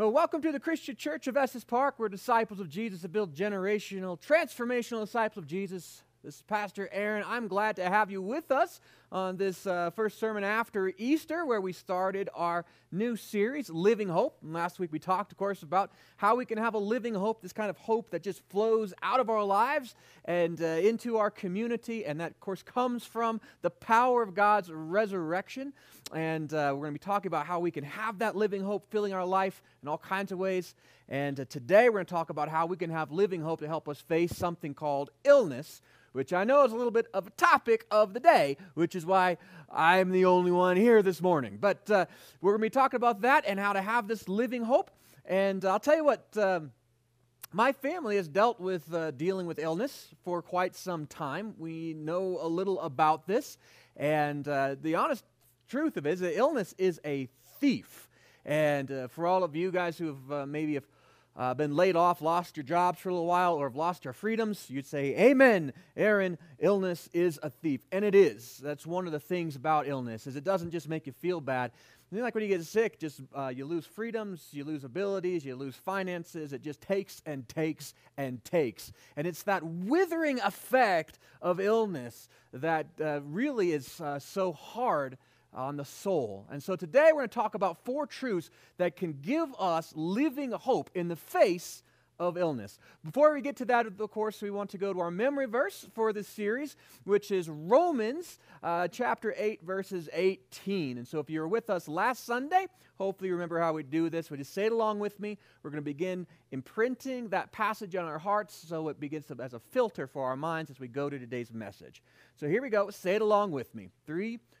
Well, welcome to the Christian Church of Estes Park. We're disciples of Jesus that build generational, transformational disciples of Jesus. This is Pastor Aaron. I'm glad to have you with us on this uh, first sermon after Easter, where we started our new series, Living Hope. And last week we talked, of course, about how we can have a living hope, this kind of hope that just flows out of our lives and uh, into our community. And that, of course, comes from the power of God's resurrection. And uh, we're going to be talking about how we can have that living hope filling our life in all kinds of ways. And uh, today we're going to talk about how we can have living hope to help us face something called illness which I know is a little bit of a topic of the day, which is why I'm the only one here this morning. But uh, we're going to be talking about that and how to have this living hope. And I'll tell you what, um, my family has dealt with uh, dealing with illness for quite some time. We know a little about this. And uh, the honest truth of it is that illness is a thief. And uh, for all of you guys who have uh, maybe have uh, been laid off, lost your jobs for a little while, or have lost your freedoms, you'd say, Amen, Aaron, illness is a thief. And it is. That's one of the things about illness, is it doesn't just make you feel bad. like when you get sick, just uh, you lose freedoms, you lose abilities, you lose finances. It just takes and takes and takes. And it's that withering effect of illness that uh, really is uh, so hard on the soul. And so today we're going to talk about four truths that can give us living hope in the face of illness. Before we get to that, of course, we want to go to our memory verse for this series, which is Romans uh, chapter 8, verses 18. And so if you were with us last Sunday, hopefully you remember how we do this. We just say it along with me. We're going to begin imprinting that passage on our hearts so it begins to, as a filter for our minds as we go to today's message. So here we go. Say it along with me. Three, two,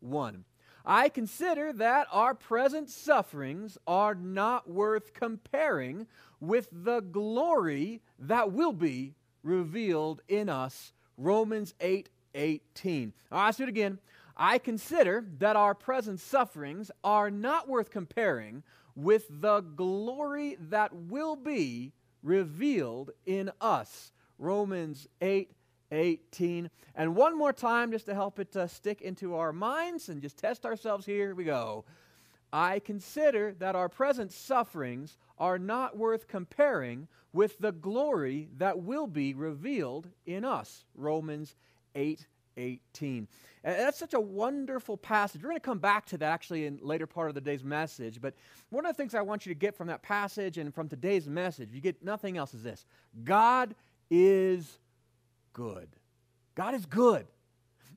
1. I consider that our present sufferings are not worth comparing with the glory that will be revealed in us. Romans 8 18. I'll ask it again. I consider that our present sufferings are not worth comparing with the glory that will be revealed in us. Romans 8 18. And one more time, just to help it uh, stick into our minds and just test ourselves here, here we go. I consider that our present sufferings are not worth comparing with the glory that will be revealed in us. Romans 8 18. And that's such a wonderful passage. We're going to come back to that actually in later part of the day's message. But one of the things I want you to get from that passage and from today's message, you get nothing else, is this God is good. God is good.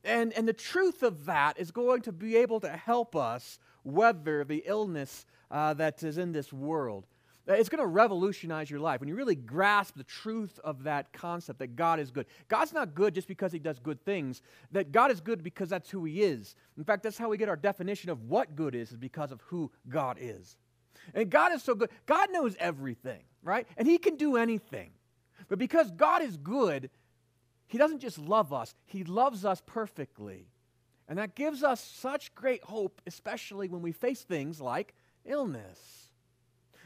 And, and the truth of that is going to be able to help us weather the illness uh, that is in this world. Uh, it's going to revolutionize your life when you really grasp the truth of that concept that God is good. God's not good just because he does good things, that God is good because that's who he is. In fact, that's how we get our definition of what good is, is because of who God is. And God is so good. God knows everything, right? And he can do anything. But because God is good, he doesn't just love us, He loves us perfectly. And that gives us such great hope, especially when we face things like illness.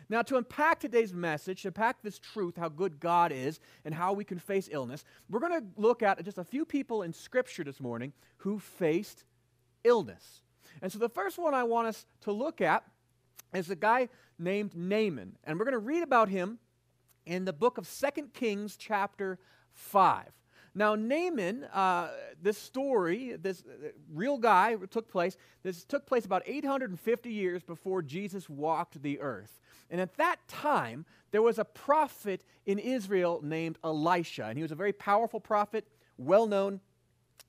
Now, to unpack today's message, to unpack this truth, how good God is, and how we can face illness, we're going to look at just a few people in Scripture this morning who faced illness. And so, the first one I want us to look at is a guy named Naaman. And we're going to read about him in the book of Second Kings, chapter 5. Now, Naaman, uh, this story, this uh, real guy took place, this took place about 850 years before Jesus walked the earth. And at that time, there was a prophet in Israel named Elisha. And he was a very powerful prophet, well known,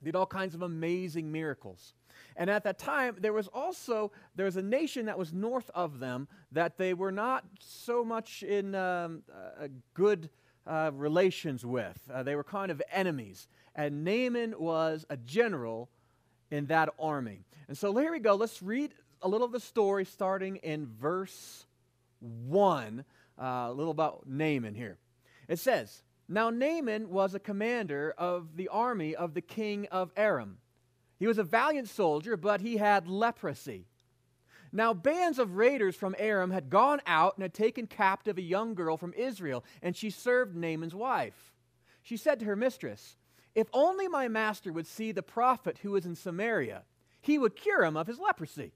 did all kinds of amazing miracles. And at that time, there was also there was a nation that was north of them that they were not so much in um, a good uh, relations with. Uh, they were kind of enemies. And Naaman was a general in that army. And so here we go. Let's read a little of the story starting in verse 1. Uh, a little about Naaman here. It says, Now Naaman was a commander of the army of the king of Aram. He was a valiant soldier, but he had leprosy. Now, bands of raiders from Aram had gone out and had taken captive a young girl from Israel, and she served Naaman's wife. She said to her mistress, If only my master would see the prophet who is in Samaria, he would cure him of his leprosy.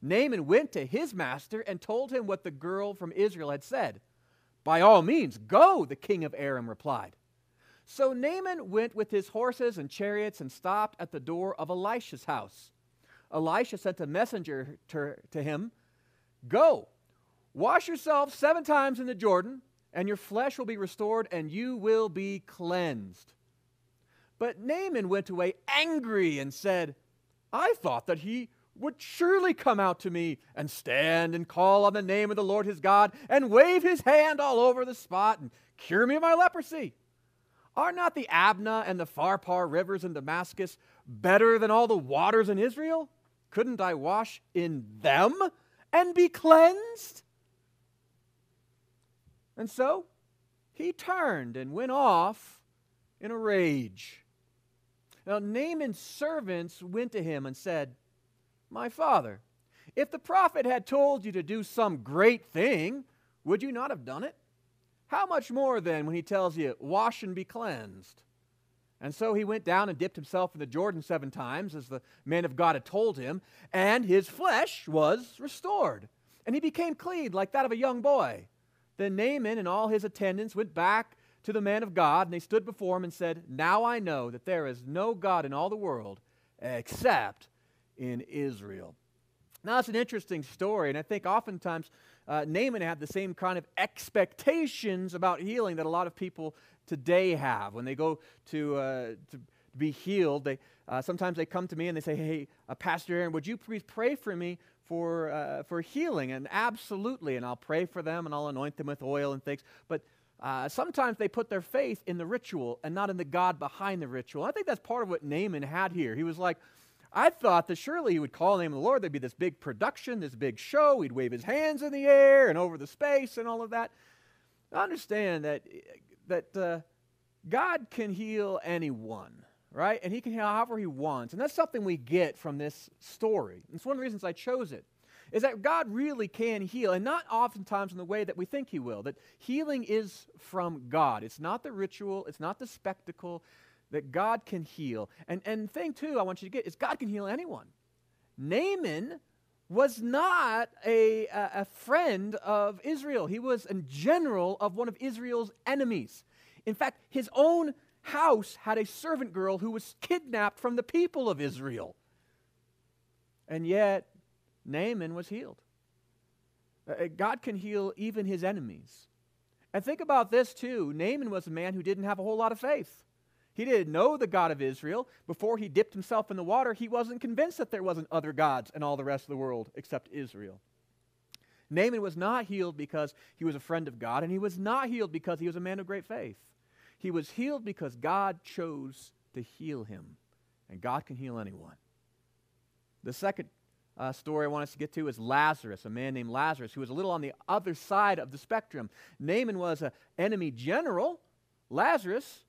Naaman went to his master and told him what the girl from Israel had said. By all means, go, the king of Aram replied. So Naaman went with his horses and chariots and stopped at the door of Elisha's house. Elisha sent a messenger to, to him Go, wash yourself seven times in the Jordan, and your flesh will be restored, and you will be cleansed. But Naaman went away angry and said, I thought that he would surely come out to me and stand and call on the name of the Lord his God and wave his hand all over the spot and cure me of my leprosy. Are not the Abana and the Pharpar rivers in Damascus better than all the waters in Israel? Couldn't I wash in them and be cleansed? And so he turned and went off in a rage. Now Naaman's servants went to him and said, My father, if the prophet had told you to do some great thing, would you not have done it? How much more then when he tells you, Wash and be cleansed? And so he went down and dipped himself in the Jordan seven times, as the man of God had told him, and his flesh was restored. And he became clean like that of a young boy. Then Naaman and all his attendants went back to the man of God, and they stood before him and said, Now I know that there is no God in all the world except in Israel. Now, that's an interesting story, and I think oftentimes uh, Naaman had the same kind of expectations about healing that a lot of people today have. When they go to, uh, to be healed, they, uh, sometimes they come to me and they say, Hey, uh, Pastor Aaron, would you please pray for me for, uh, for healing? And absolutely, and I'll pray for them and I'll anoint them with oil and things. But uh, sometimes they put their faith in the ritual and not in the God behind the ritual. I think that's part of what Naaman had here. He was like, I thought that surely he would call the name of the Lord. There'd be this big production, this big show. He'd wave his hands in the air and over the space and all of that. I understand that, that uh, God can heal anyone, right? And he can heal however he wants. And that's something we get from this story. It's one of the reasons I chose it is that God really can heal, and not oftentimes in the way that we think He will. That healing is from God. It's not the ritual, it's not the spectacle, that God can heal. And, and thing, too, I want you to get is God can heal anyone. Naaman was not a, a, friend of Israel, he was a general of one of Israel's enemies. In fact, his own house had a servant girl who was kidnapped from the people of Israel. And yet, Naaman was healed. Uh, uh, God can heal even his enemies. And think about this too. Naaman was a man who didn't have a whole lot of faith. He didn't know the God of Israel. Before he dipped himself in the water, he wasn't convinced that there wasn't other gods in all the rest of the world except Israel. Naaman was not healed because he was a friend of God, and he was not healed because he was a man of great faith. He was healed because God chose to heal him, and God can heal anyone. The second uh, story I want us to get to is Lazarus, a man named Lazarus, who was a little on the other side of the spectrum. Naaman was an enemy general. Lazarus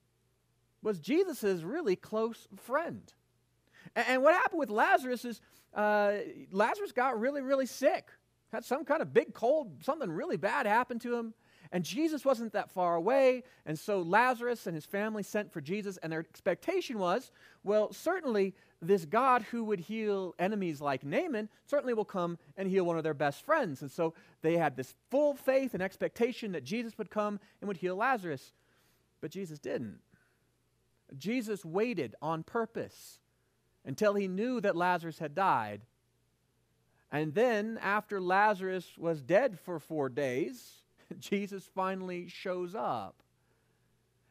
was Jesus' really close friend. And, and, what happened with Lazarus is uh, Lazarus got really, really sick, had some kind of big cold, something really bad happened to him. And Jesus wasn't that far away. And so Lazarus and his family sent for Jesus, and their expectation was well, certainly this God who would heal enemies like Naaman certainly will come and heal one of their best friends. And so they had this full faith and expectation that Jesus would come and would heal Lazarus. But Jesus didn't. Jesus waited on purpose until he knew that Lazarus had died. And then, after Lazarus was dead for four days, Jesus finally shows up.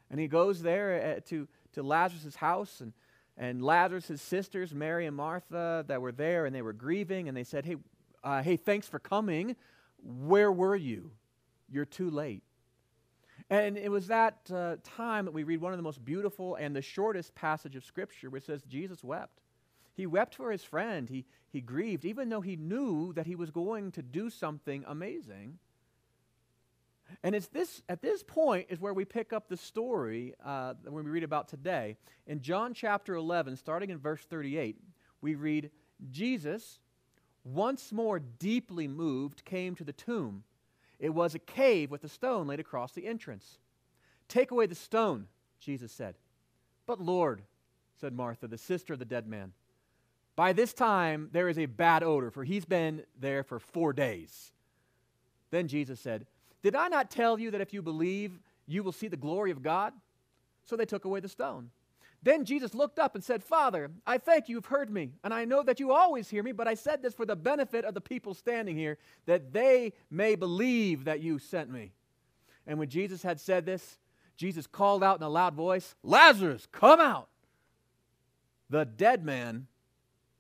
And he goes there uh, to, to Lazarus' house, and, and Lazarus' sisters, Mary and Martha, that were there, and they were grieving, and they said, Hey, uh, hey, thanks for coming. Where were you? You're too late. And it was that uh, time that we read one of the most beautiful and the shortest passage of Scripture, which says Jesus wept. He wept for his friend. He, he grieved, even though he knew that he was going to do something amazing. And it's this, at this point is where we pick up the story uh, when we read about today. In John chapter 11, starting in verse 38, we read, Jesus, once more deeply moved, came to the tomb. It was a cave with a stone laid across the entrance. Take away the stone, Jesus said. But Lord, said Martha, the sister of the dead man, By this time, there is a bad odor, for he's been there for four days. Then Jesus said, Did I not tell you that if you believe, you will see the glory of God? So they took away the stone. Then Jesus looked up and said, Father, I thank you, you've heard me, and I know that you always hear me, but I said this for the benefit of the people standing here, that they may believe that you sent me. And when Jesus had said this, Jesus called out in a loud voice, Lazarus, come out. The dead man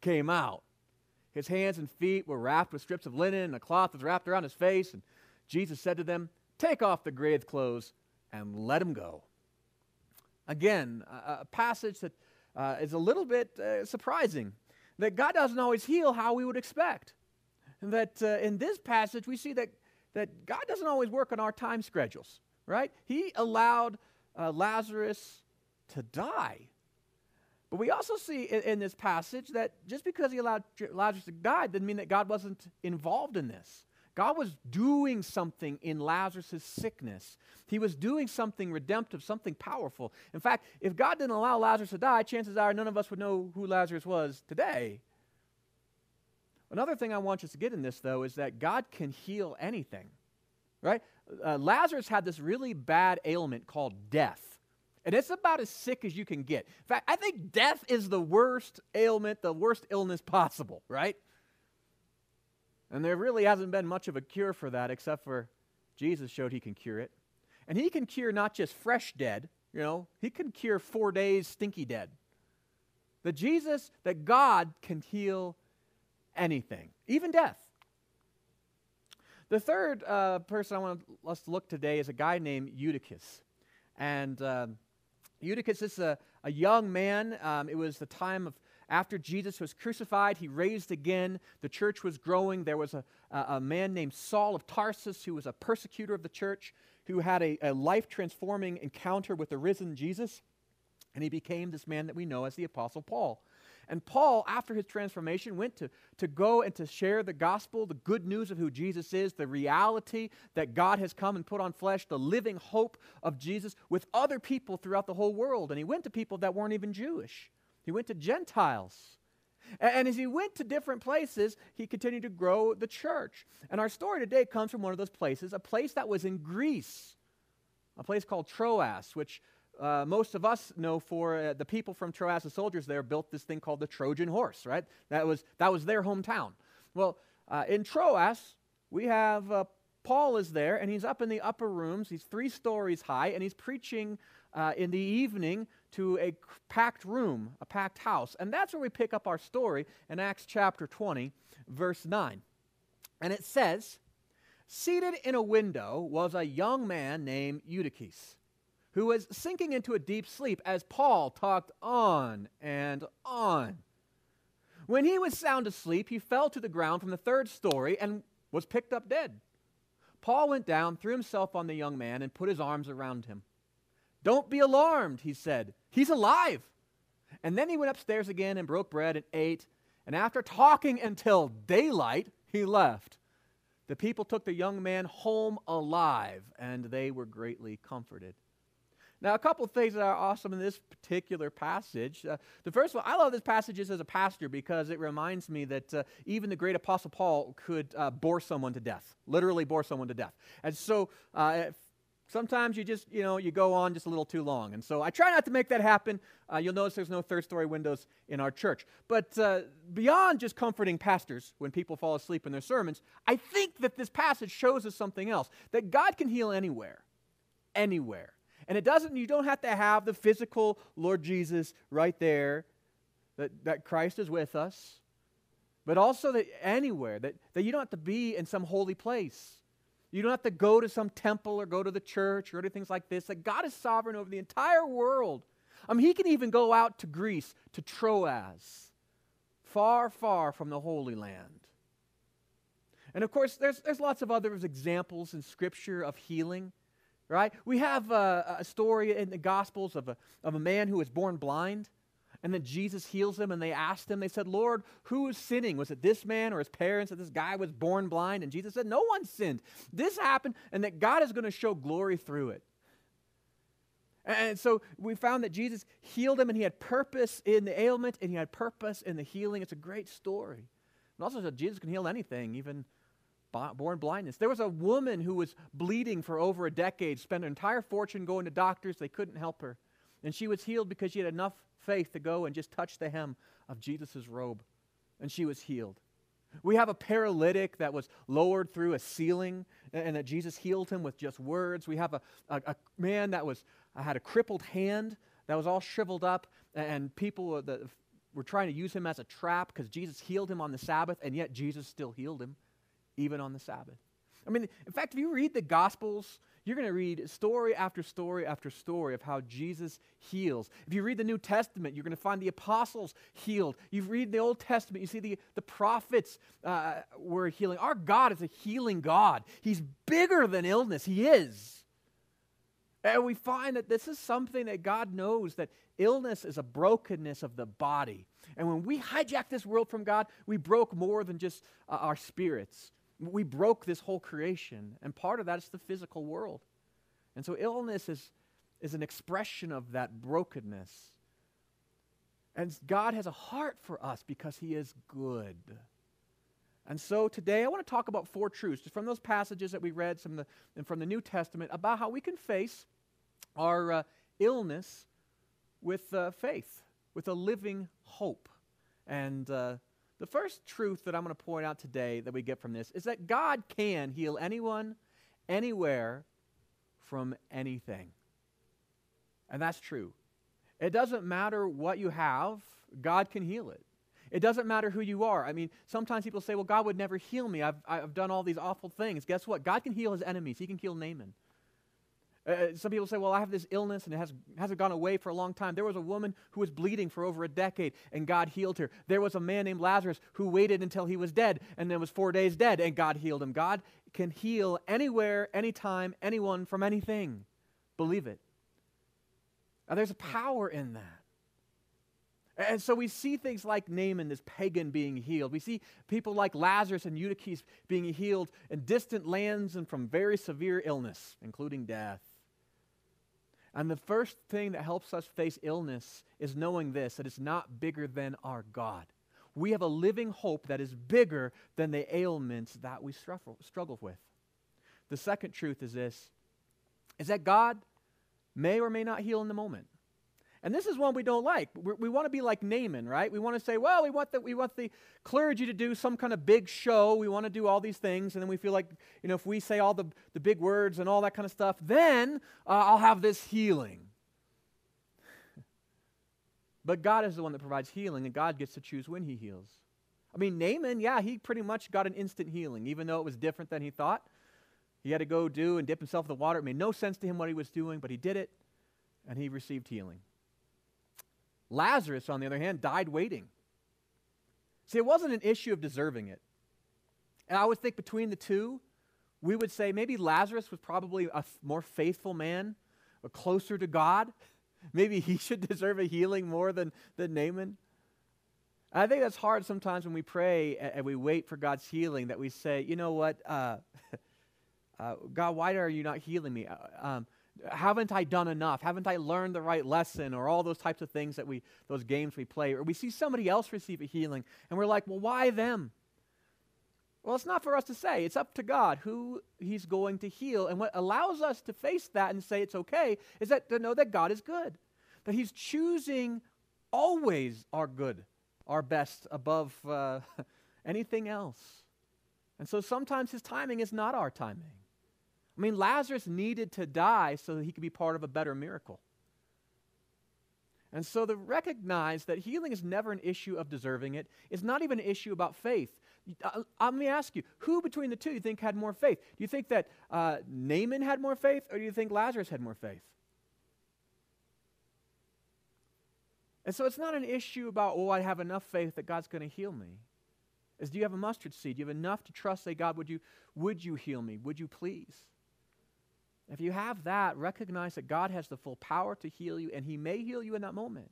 came out. His hands and feet were wrapped with strips of linen, and a cloth was wrapped around his face. And Jesus said to them, Take off the grave clothes and let him go. Again, a, a passage that uh, is a little bit uh, surprising that God doesn't always heal how we would expect. And that uh, in this passage, we see that, that God doesn't always work on our time schedules, right? He allowed uh, Lazarus to die. But we also see in, in, this passage that just because he allowed Lazarus to die didn't mean that God wasn't involved in this. God was doing something in Lazarus' sickness. He was doing something redemptive, something powerful. In fact, if God didn't allow Lazarus to die, chances are none of us would know who Lazarus was today. Another thing I want you to get in this, though, is that God can heal anything, right? Uh, Lazarus had this really bad ailment called death. And it's about as sick as you can get. In fact, I think death is the worst ailment, the worst illness possible, right? And there really hasn't been much of a cure for that except for Jesus showed he can cure it. And he can cure not just fresh dead, you know, he can cure four days stinky dead. The Jesus, that God can heal anything, even death. The third uh, person I want us to look today is a guy named Eutychus. And uh, Eutychus is a, a young man. Um, it was the time of after Jesus was crucified, he raised again. The church was growing. There was a, a, man named Saul of Tarsus who was a persecutor of the church, who had a, a life transforming encounter with the risen Jesus. And he became this man that we know as the Apostle Paul. And Paul, after his transformation, went to, to go and to share the gospel, the good news of who Jesus is, the reality that God has come and put on flesh, the living hope of Jesus with other people throughout the whole world. And he went to people that weren't even Jewish. He went to Gentiles. And as he went to different places, he continued to grow the church. And our story today comes from one of those places, a place that was in Greece, a place called Troas, which uh, most of us know for uh, the people from Troas, the soldiers there, built this thing called the Trojan horse, right? That was, that was their hometown. Well, uh, in Troas, we have uh, Paul is there, and he's up in the upper rooms. He's three stories high, and he's preaching uh, in the evening to a packed room, a packed house. And that's where we pick up our story in Acts chapter 20, verse 9. And it says, Seated in a window was a young man named Eutychus, who was sinking into a deep sleep as Paul talked on and on. When he was sound asleep, he fell to the ground from the third story and was picked up dead. Paul went down, threw himself on the young man, and put his arms around him. Don't be alarmed, he said. He's alive. And then he went upstairs again and broke bread and ate. And after talking until daylight, he left. The people took the young man home alive, and they were greatly comforted. Now, a couple of things that are awesome in this particular passage. Uh, the first one, I love this passage as a pastor because it reminds me that uh, even the great Apostle Paul could uh, bore someone to death, literally bore someone to death. And so, uh, sometimes you just, you know, you go on just a little too long. And so I try not to make that happen. Uh, you'll notice there's no third story windows in our church. But uh, beyond just comforting pastors when people fall asleep in their sermons, I think that this passage shows us something else that God can heal anywhere. Anywhere. And it doesn't, you don't have to have the physical Lord Jesus right there, that, that Christ is with us, but also that anywhere, that, that you don't have to be in some holy place you don't have to go to some temple or go to the church or do things like this. That God is sovereign over the entire world. I mean, He can even go out to Greece, to Troas, far, far from the Holy Land. And of course, there's, there's lots of other examples in Scripture of healing, right? We have a, a story in the Gospels of a, of a man who was born blind. And then Jesus heals them, and they asked him, they said, Lord, who is sinning? Was it this man or his parents that this guy was born blind? And Jesus said, No one sinned. This happened, and that God is going to show glory through it. And so we found that Jesus healed him and he had purpose in the ailment and he had purpose in the healing. It's a great story. And also Jesus can heal anything, even born blindness. There was a woman who was bleeding for over a decade, spent an entire fortune going to doctors, they couldn't help her. And she was healed because she had enough faith to go and just touch the hem of Jesus' robe. And she was healed. We have a paralytic that was lowered through a ceiling and that Jesus healed him with just words. We have a, a, a man that was uh, had a crippled hand that was all shriveled up, and people that were trying to use him as a trap because Jesus healed him on the Sabbath, and yet Jesus still healed him even on the Sabbath. I mean, in fact, if you read the Gospels, you're going to read story after story after story of how Jesus heals. If you read the New Testament, you're going to find the apostles healed. You read the Old Testament, you see the, the prophets uh, were healing. Our God is a healing God, He's bigger than illness. He is. And we find that this is something that God knows that illness is a brokenness of the body. And when we hijack this world from God, we broke more than just uh, our spirits. We broke this whole creation, and part of that is the physical world. And so illness is, is an expression of that brokenness. And God has a heart for us because He is good. And so today I want to talk about four truths from those passages that we read from the, and from the New Testament about how we can face our uh, illness with uh, faith, with a living hope. And uh, the first truth that I'm going to point out today that we get from this is that God can heal anyone, anywhere, from anything. And that's true. It doesn't matter what you have, God can heal it. It doesn't matter who you are. I mean, sometimes people say, well, God would never heal me. I've, I've done all these awful things. Guess what? God can heal his enemies, he can heal Naaman. Uh, uh, some people say, well, I have this illness and it has, hasn't gone away for a long time. There was a woman who was bleeding for over a decade and God healed her. There was a man named Lazarus who waited until he was dead and then was four days dead and God healed him. God can heal anywhere, anytime, anyone from anything. Believe it. Now, there's a power in that. And so we see things like Naaman, this pagan, being healed. We see people like Lazarus and Eutychus being healed in distant lands and from very severe illness, including death. And the first thing that helps us face illness is knowing this that it's not bigger than our God. We have a living hope that is bigger than the ailments that we struggle, with. The second truth is this is that God may or may not heal in the moment. And this is one we don't like. We're, we want to be like Naaman, right? We want to say, well, we want, the, we want the clergy to do some kind of big show. We want to do all these things. And then we feel like, you know, if we say all the, the big words and all that kind of stuff, then uh, I'll have this healing. but God is the one that provides healing, and God gets to choose when he heals. I mean, Naaman, yeah, he pretty much got an instant healing, even though it was different than he thought. He had to go do and dip himself in the water. It made no sense to him what he was doing, but he did it, and he received healing. Lazarus, on the other hand, died waiting. See, it wasn't an issue of deserving it. And I would think between the two, we would say maybe Lazarus was probably a f- more faithful man, or closer to God. Maybe he should deserve a healing more than, than Naaman. And I think that's hard sometimes when we pray and we wait for God's healing that we say, you know what, uh, uh, God, why are you not healing me? Uh, um, haven't I done enough? Haven't I learned the right lesson? Or all those types of things that we, those games we play. Or we see somebody else receive a healing and we're like, well, why them? Well, it's not for us to say. It's up to God who He's going to heal. And what allows us to face that and say it's okay is that to know that God is good, that He's choosing always our good, our best above uh, anything else. And so sometimes His timing is not our timing. I mean, Lazarus needed to die so that he could be part of a better miracle. And so to recognize that healing is never an issue of deserving it, it's not even an issue about faith. Uh, uh, let me ask you, who between the two do you think had more faith? Do you think that uh, Naaman had more faith, or do you think Lazarus had more faith? And so it's not an issue about, oh, I have enough faith that God's going to heal me. Is do you have a mustard seed? Do you have enough to trust, say, God, would you, would you heal me? Would you please? If you have that, recognize that God has the full power to heal you, and He may heal you in that moment.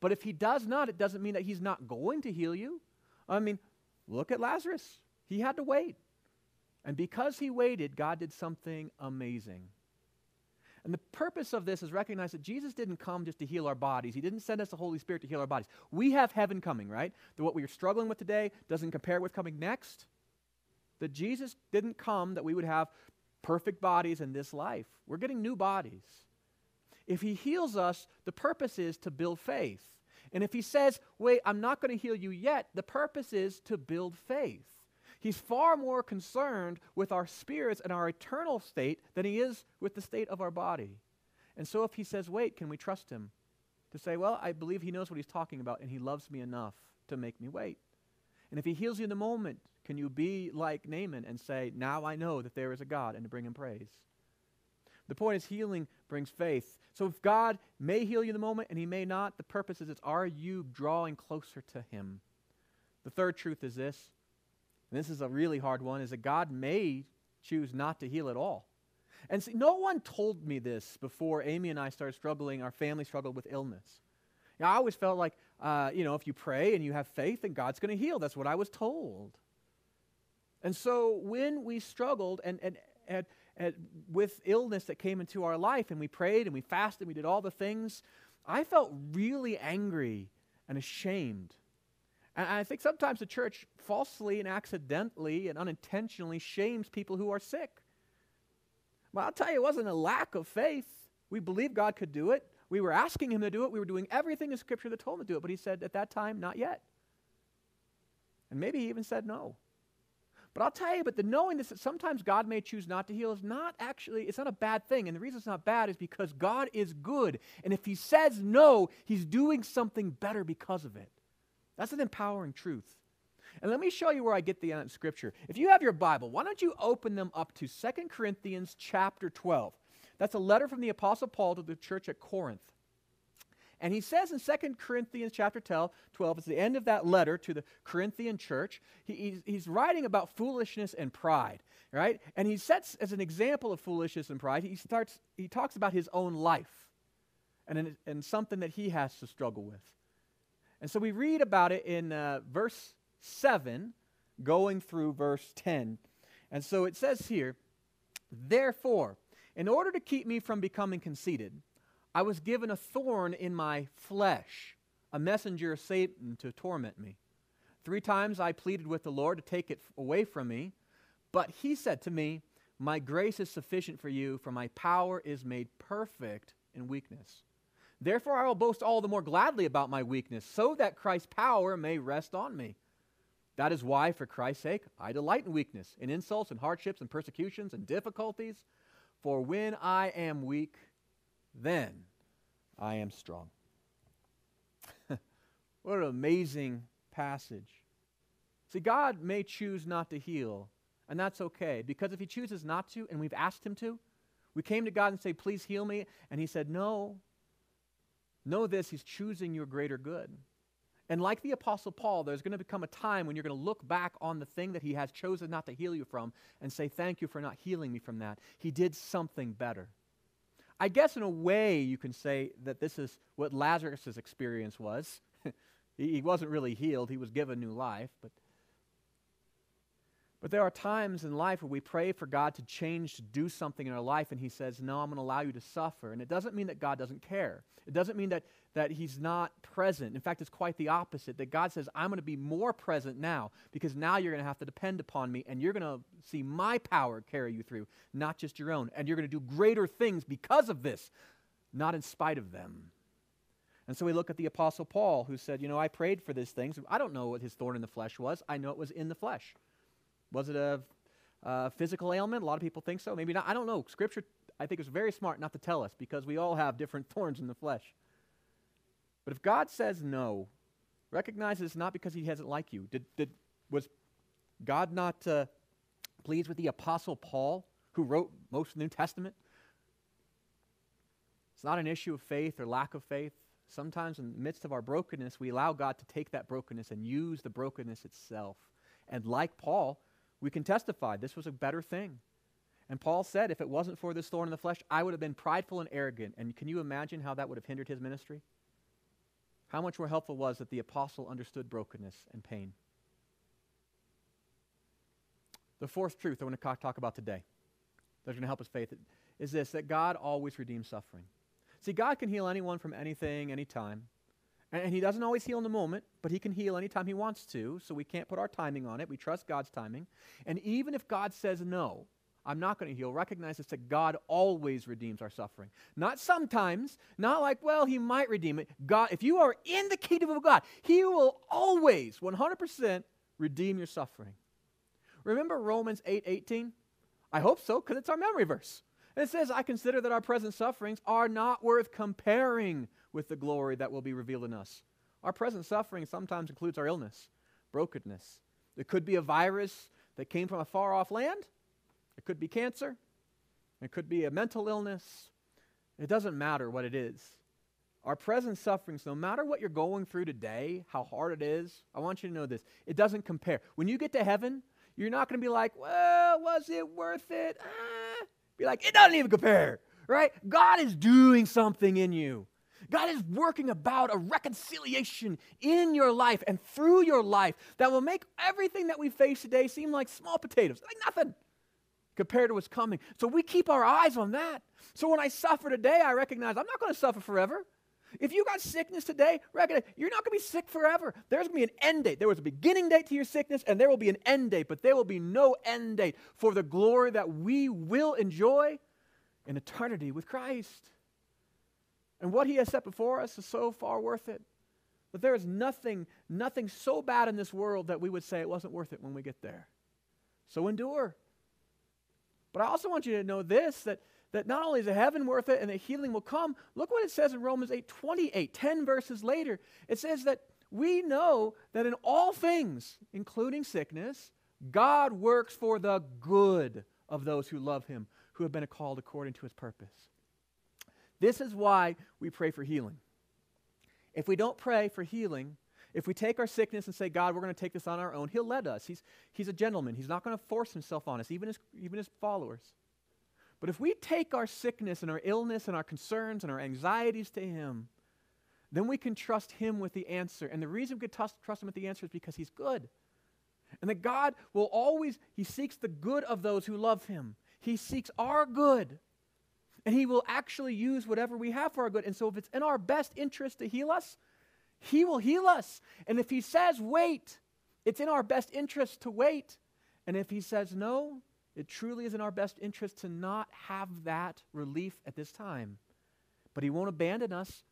But if He does not, it doesn't mean that He's not going to heal you. I mean, look at Lazarus. He had to wait. And because he waited, God did something amazing. And the purpose of this is recognize that Jesus didn't come just to heal our bodies. He didn't send us the Holy Spirit to heal our bodies. We have heaven coming, right? That what we are struggling with today doesn't compare with coming next. That Jesus didn't come that we would have perfect bodies in this life. We're getting new bodies. If he heals us, the purpose is to build faith. And if he says, wait, I'm not going to heal you yet, the purpose is to build faith. He's far more concerned with our spirits and our eternal state than he is with the state of our body. And so if he says, wait, can we trust him? To say, well, I believe he knows what he's talking about and he loves me enough to make me wait. And if he heals you in the moment, can you be like Naaman and say, now I know that there is a God and to bring him praise? The point is, healing brings faith. So if God may heal you in the moment and he may not, the purpose is, it's are you drawing closer to him? The third truth is this and this is a really hard one, is that God may choose not to heal at all. And see, no one told me this before Amy and I started struggling, our family struggled with illness. I always felt like, uh, you know, if you pray and you have faith, then God's going to heal. That's what I was told. And so when we struggled and, and, and, and with illness that came into our life, and we prayed and we fasted, and we did all the things, I felt really angry and ashamed and I think sometimes the church falsely and accidentally and unintentionally shames people who are sick. But I'll tell you, it wasn't a lack of faith. We believed God could do it. We were asking Him to do it. We were doing everything in Scripture that told Him to do it. But He said at that time, not yet. And maybe He even said no. But I'll tell you, but the knowing this that sometimes God may choose not to heal is not actually, it's not a bad thing. And the reason it's not bad is because God is good. And if He says no, He's doing something better because of it. That's an empowering truth. And let me show you where I get the uh, scripture. If you have your Bible, why don't you open them up to Second Corinthians chapter 12. That's a letter from the Apostle Paul to the church at Corinth. And he says in Second Corinthians chapter 12, 12, it's the end of that letter to the Corinthian church, he, he's, he's writing about foolishness and pride, right? And he sets as an example of foolishness and pride, he, starts, he talks about his own life and, and something that he has to struggle with. And so we read about it in uh, verse 7, going through verse 10. And so it says here, Therefore, in order to keep me from becoming conceited, I was given a thorn in my flesh, a messenger of Satan to torment me. Three times I pleaded with the Lord to take it away from me, but he said to me, My grace is sufficient for you, for my power is made perfect in weakness. Therefore, I will boast all the more gladly about my weakness, so that Christ's power may rest on me. That is why, for Christ's sake, I delight in weakness, in insults, and hardships, and persecutions, and difficulties. For when I am weak, then I am strong. what an amazing passage. See, God may choose not to heal, and that's okay, because if He chooses not to, and we've asked Him to, we came to God and say, Please heal me, and He said, No, Know this, he's choosing your greater good. And like the Apostle Paul, there's going to become a time when you're going to look back on the thing that he has chosen not to heal you from and say, Thank you for not healing me from that. He did something better. I guess in a way you can say that this is what Lazarus' experience was. he wasn't really healed, he was given new life, but but there are times in life where we pray for God to change, to do something in our life, and He says, No, I'm going to allow you to suffer. And it doesn't mean that God doesn't care. It doesn't mean that, that He's not present. In fact, it's quite the opposite that God says, I'm going to be more present now because now you're going to have to depend upon me, and you're going to see my power carry you through, not just your own. And you're going to do greater things because of this, not in spite of them. And so we look at the Apostle Paul, who said, You know, I prayed for these things. I don't know what his thorn in the flesh was, I know it was in the flesh. Was it a, physical ailment? A lot of people think so. Maybe not. I don't know. Scripture, I think, is very smart not to tell us because we all have different thorns in the flesh. But if God says no, recognize it's not because he hasn't liked you. Did, did, was God not uh, pleased with the Apostle Paul, who wrote most of the New Testament? It's not an issue of faith or lack of faith. Sometimes, in the midst of our brokenness, we allow God to take that brokenness and use the brokenness itself. And like Paul, we can testify this was a better thing. And Paul said, if it wasn't for this thorn in the flesh, I would have been prideful and arrogant. And can you imagine how that would have hindered his ministry? How much more helpful was that the apostle understood brokenness and pain? The fourth truth I want to talk about today that's going to help us faith is this that God always redeems suffering. See, God can heal anyone from anything, anytime. And he doesn't always heal in the moment, but he can heal anytime he wants to, so we can't put our timing on it. We trust God's timing. And even if God says no, I'm not going to heal, recognize this that God always redeems our suffering. Not sometimes, not like, well, he might redeem it. God, if you are in the kingdom of God, he will always 100% redeem your suffering. Remember Romans 8 18? I hope so, because it's our memory verse. It says, I consider that our present sufferings are not worth comparing with the glory that will be revealed in us. Our present suffering sometimes includes our illness, brokenness. It could be a virus that came from a far off land, it could be cancer, it could be a mental illness. It doesn't matter what it is. Our present sufferings, no matter what you're going through today, how hard it is, I want you to know this. It doesn't compare. When you get to heaven, you're not going to be like, well, was it worth it? Ah. Be like, it doesn't even compare, right? God is doing something in you. God is working about a reconciliation in your life and through your life that will make everything that we face today seem like small potatoes, like nothing compared to what's coming. So we keep our eyes on that. So when I suffer today, I recognize I'm not going to suffer forever. If you got sickness today, recognize you're not going to be sick forever. There's going to be an end date. There was a beginning date to your sickness, and there will be an end date, but there will be no end date for the glory that we will enjoy in eternity with Christ. And what he has set before us is so far worth it. But there is nothing, nothing so bad in this world that we would say it wasn't worth it when we get there. So endure. But I also want you to know this that, that not only is the heaven worth it and that healing will come, look what it says in Romans 8 28, 10 verses later. It says that we know that in all things, including sickness, God works for the good of those who love him, who have been called according to his purpose. This is why we pray for healing. If we don't pray for healing, if we take our sickness and say, God, we're going to take this on our own, He'll let us. He's, he's a gentleman. He's not going to force Himself on us, even his, even his followers. But if we take our sickness and our illness and our concerns and our anxieties to Him, then we can trust Him with the answer. And the reason we can trust, trust Him with the answer is because He's good. And that God will always, He seeks the good of those who love Him. He seeks our good. And He will actually use whatever we have for our good. And so, if it's in our best interest to heal us, He will heal us. And if He says, wait, it's in our best interest to wait. And if He says, no, it truly is in our best interest to not have that relief at this time. But He won't abandon us.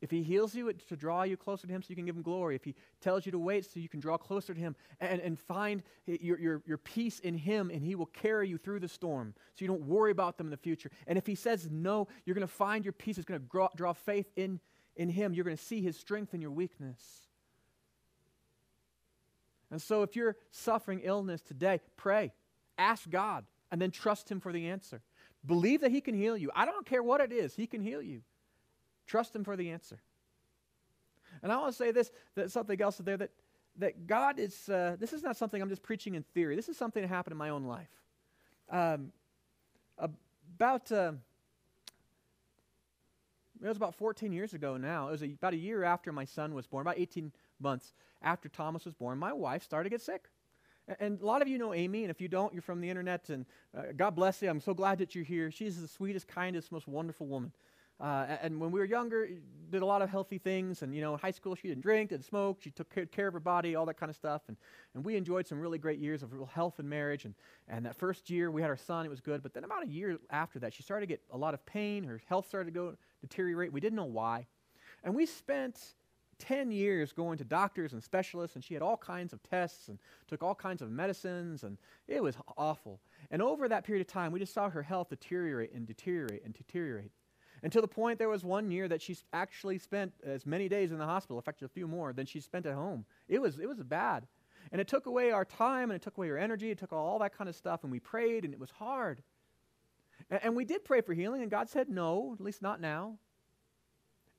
If he heals you, it's to draw you closer to him so you can give him glory. If he tells you to wait so you can draw closer to him and, and find your, your, your peace in him and he will carry you through the storm so you don't worry about them in the future. And if he says no, you're going to find your peace. It's going to draw, faith in, in him. You're going to see his strength in your weakness. And so if you're suffering illness today, pray, ask God, and then trust him for the answer. Believe that he can heal you. I don't care what it is, he can heal you. Trust Him for the answer. And I want to say this, that something else there that, that God is, uh, this is not something I'm just preaching in theory. This is something that happened in my own life. Um, about, uh, it was about 14 years ago now. It was a, about a year after my son was born, about 18 months after Thomas was born, my wife started to get sick. And a lot of you know Amy, and if you don't, you're from the internet, and uh, God bless you. I'm so glad that you're here. She's the sweetest, kindest, most wonderful woman. Uh, and when we were younger, did a lot of healthy things. And, you know, in high school, she didn't drink, didn't smoke. She took care of her body, all that kind of stuff. And, and we enjoyed some really great years of real health and marriage. And, and that first year, we had our son. It was good. But then about a year after that, she started to get a lot of pain. Her health started to go deteriorate. We didn't know why. And we spent 10 years going to doctors and specialists. And she had all kinds of tests and took all kinds of medicines. And it was awful. And over that period of time, we just saw her health deteriorate and deteriorate and deteriorate. And to the point there was one year that she actually spent as many days in the hospital, in fact, a few more than she spent at home. It was, it was bad. And it took away our time and it took away our energy. It took all that kind of stuff. And we prayed and it was hard. And, and we did pray for healing, and God said no, at least not now.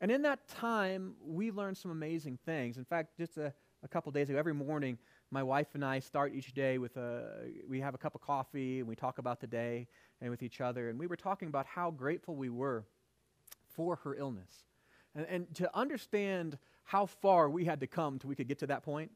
And in that time, we learned some amazing things. In fact, just a, a couple days ago, every morning, my wife and I start each day with a, we have a cup of coffee and we talk about the day and with each other. And we were talking about how grateful we were for her illness. And, and to understand how far we had to come till we could get to that point,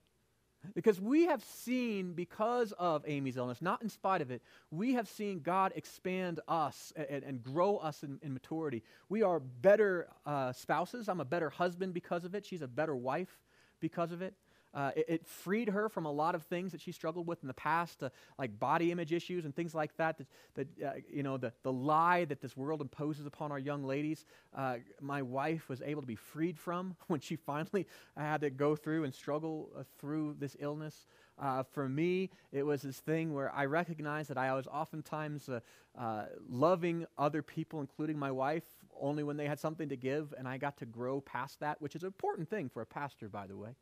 Because we have seen, because of Amy's illness, not in spite of it, we have seen God expand us and, and grow us in, in, maturity. We are better uh, spouses. I'm a better husband because of it. She's a better wife because of it. Uh, it, it, freed her from a lot of things that she struggled with in the past, uh, like body image issues and things like that. That, that uh, you know, the, the lie that this world imposes upon our young ladies. Uh, my wife was able to be freed from when she finally had to go through and struggle uh, through this illness. Uh, for me, it was this thing where I recognized that I was oftentimes loving other people, including my wife, only when they had something to give, and I got to grow past that, which is an important thing for a pastor, by the way.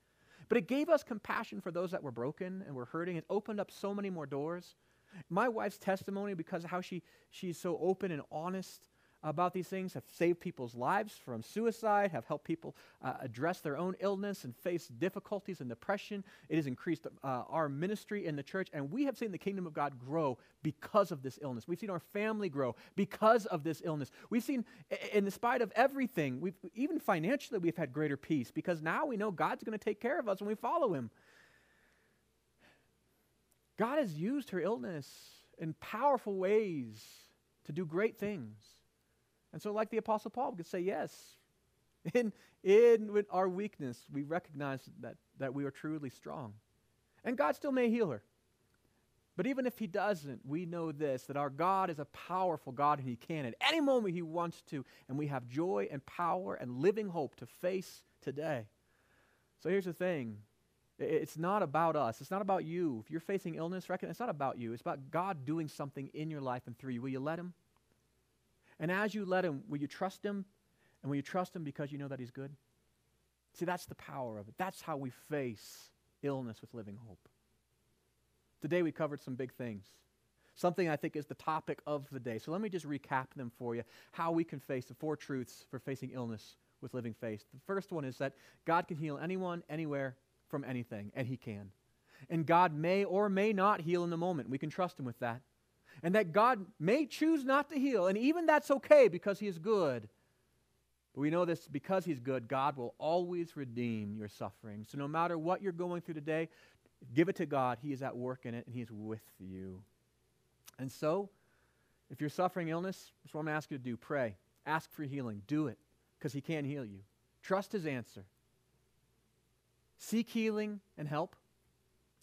But it gave us compassion for those that were broken and were hurting. It opened up so many more doors. My wife's testimony, because of how she, she's so open and honest about these things, have saved people's lives from suicide, have helped people uh, address their own illness and face difficulties and depression. It has increased uh, our ministry in the church, and we have seen the kingdom of God grow because of this illness. We've seen our family grow because of this illness. We've seen, in spite of everything, we've, even financially, we've had greater peace because now we know God's going to take care of us when we follow Him. God has used her illness in powerful ways to do great things. And so, like the Apostle Paul, we could say, yes, in, in our weakness, we recognize that, that we are truly strong. And God still may heal her. But even if he doesn't, we know this that our God is a powerful God and he can at any moment he wants to. And we have joy and power and living hope to face today. So here's the thing it's not about us. It's not about you. If you're facing illness, recognize it's not about you. It's about God doing something in your life and through you. Will you let him? And as you let Him, will you trust Him? And will you trust Him because you know that He's good? See, that's the power of it. That's how we face illness with living hope. Today we covered some big things. Something I think is the topic of the day. So let me just recap them for you how we can face the four truths for facing illness with living faith. The first one is that God can heal anyone, anywhere, from anything, and He can. And God may or may not heal in the moment. We can trust Him with that and that God may choose not to heal, and even that's okay because He is good. But we know this because He's good, God will always redeem your suffering. So no matter what you're going through today, give it to God. He is at work in it, and He is with you. And so, if you're suffering illness, that's what I'm going to ask you to do. Pray. Ask for healing. Do it because He can heal you. Trust His answer. Seek healing and help.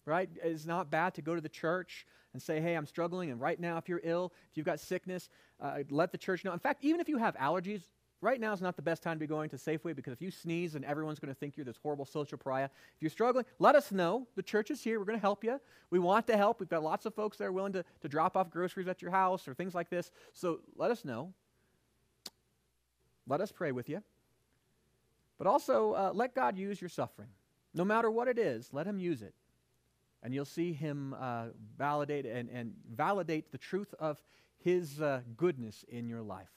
Right? It's not bad to go to the church and say, hey, I'm struggling. And right now, if you're ill, if you've got sickness, uh, let the church know. In fact, even if you have allergies, right now is not the best time to be going to Safeway because if you sneeze, and everyone's going to think you're this horrible social pariah. If you're struggling, let us know. The church is here. We're going to help you. We want to help. We've got lots of folks that are willing to, to drop off groceries at your house or things like this. So let us know. Let us pray with you. But also, uh, let God use your suffering. No matter what it is, let Him use it and you'll see him uh, validate and, and validate the truth of his uh, goodness in your life.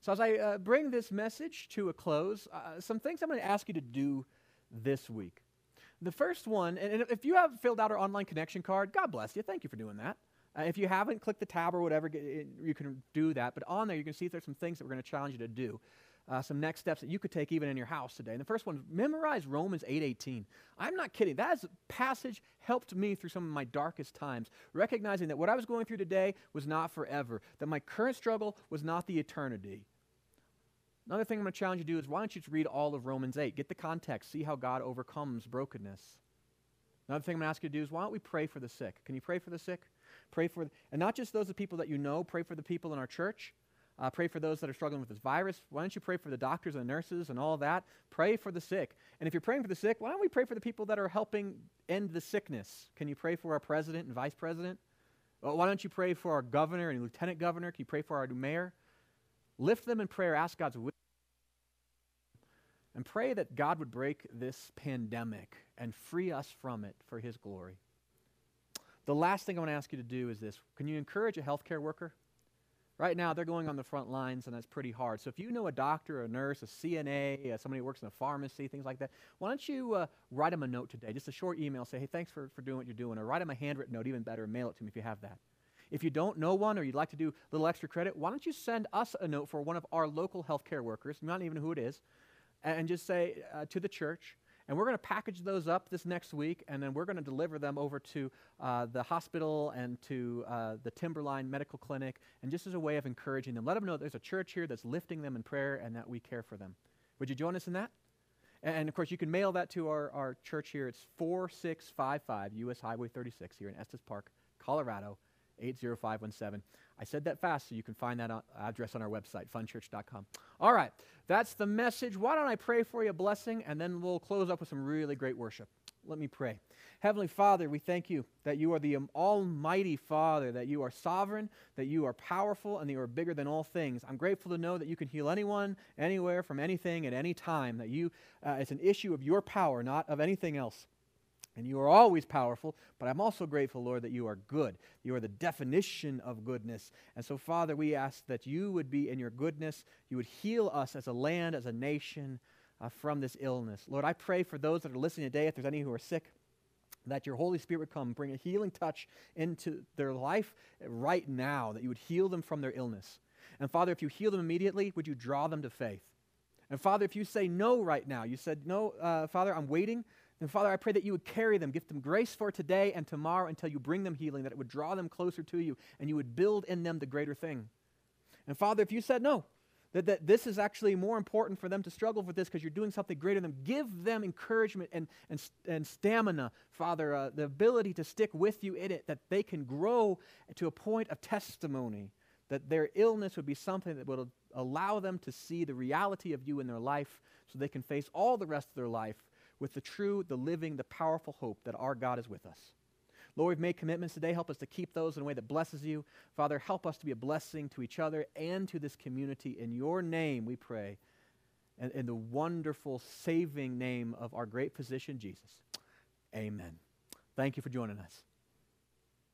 So, as I uh, bring this message to a close, uh, some things I'm going to ask you to do this week. The first one, and if you have filled out our online connection card, God bless you. Thank you for doing that. Uh, if you haven't, click the tab or whatever, you can do that. But on there, you can see if there's some things that we're going to challenge you to do uh, some next steps that you could take even in your house today. And the first one, memorize Romans 8:18. I'm not kidding. That passage helped me through some of my darkest times, recognizing that what I was going through today was not forever, that my current struggle was not the eternity. Another thing I'm going to challenge you to do is why don't you just read all of Romans 8? Get the context, see how God overcomes brokenness. Another thing I'm going to ask you to do is why don't we pray for the sick? Can you pray for the sick? Pray for, and not just those of people that you know, pray for the people in our church. Uh, pray for those that are struggling with this virus. Why don't you pray for the doctors and nurses and all that? Pray for the sick. And if you're praying for the sick, why don't we pray for the people that are helping end the sickness? Can you pray for our president and vice president? Well, why don't you pray for our governor and lieutenant governor? Can you pray for our mayor? Lift them in prayer. Ask God's wisdom. And pray that God would break this pandemic and free us from it for his glory. The last thing I want to ask you to do is this Can you encourage a healthcare worker? Right now, they're going on the front lines, and that's pretty hard. So if you know a doctor, a nurse, a CNA, uh, somebody who works in a pharmacy, things like that, why don't you uh, write them a note today? Just a short email. Say, hey, thanks for, for doing what you're doing. Or write them a handwritten note, even better, mail it to me if you have that. If you don't know one or you'd like to do a little extra credit, why don't you send us a note for one of our local healthcare workers, not even who it is, and just say uh, to the church, And we're going to package those up this next week, and then we're going to deliver them over to uh, the hospital and to uh, the Timberline Medical Clinic, and just as a way of encouraging them. Let them know there's a church here that's lifting them in prayer and that we care for them. Would you join us in that? And, and of course, you can mail that to our, our church here. It's 4655 US Highway 36 here in Estes Park, Colorado, 80517. I said that fast so you can find that address on our website, funchurch.com. All right, that's the message. Why don't I pray for you a blessing and then we'll close up with some really great worship. Let me pray. Heavenly Father, we thank you that you are the Almighty Father, that you are sovereign, that you are powerful, and that you are bigger than all things. I'm grateful to know that you can heal anyone, anywhere, from anything, at any time, that you, uh, it's an issue of your power, not of anything else. And you are always powerful, but I'm also grateful, Lord, that you are good. You are the definition of goodness. And so, Father, we ask that you would be in your goodness. You would heal us as a land, as a nation uh, from this illness. Lord, I pray for those that are listening today, if there's any who are sick, that your Holy Spirit would come, bring a healing touch into their life right now, that you would heal them from their illness. And Father, if you heal them immediately, would you draw them to faith? And Father, if you say no right now, you said, No, uh, Father, I'm waiting and Father, I pray that you would carry them, give them grace for today and tomorrow until you bring them healing, that it would draw them closer to you, and you would build in them the greater thing. And Father, if you said no, that, that this is actually more important for them to struggle with this because you're doing something greater than them, give them encouragement and, and, and stamina, Father, uh, the ability to stick with you in it, that they can grow to a point of testimony, that their illness would be something that would allow them to see the reality of you in their life so they can face all the rest of their life with the true, the living, the powerful hope that our God is with us. Lord, we've made commitments today. Help us to keep those in a way that blesses you. Father, help us to be a blessing to each other and to this community. In your name, we pray. And in the wonderful, saving name of our great physician, Jesus. Amen. Thank you for joining us.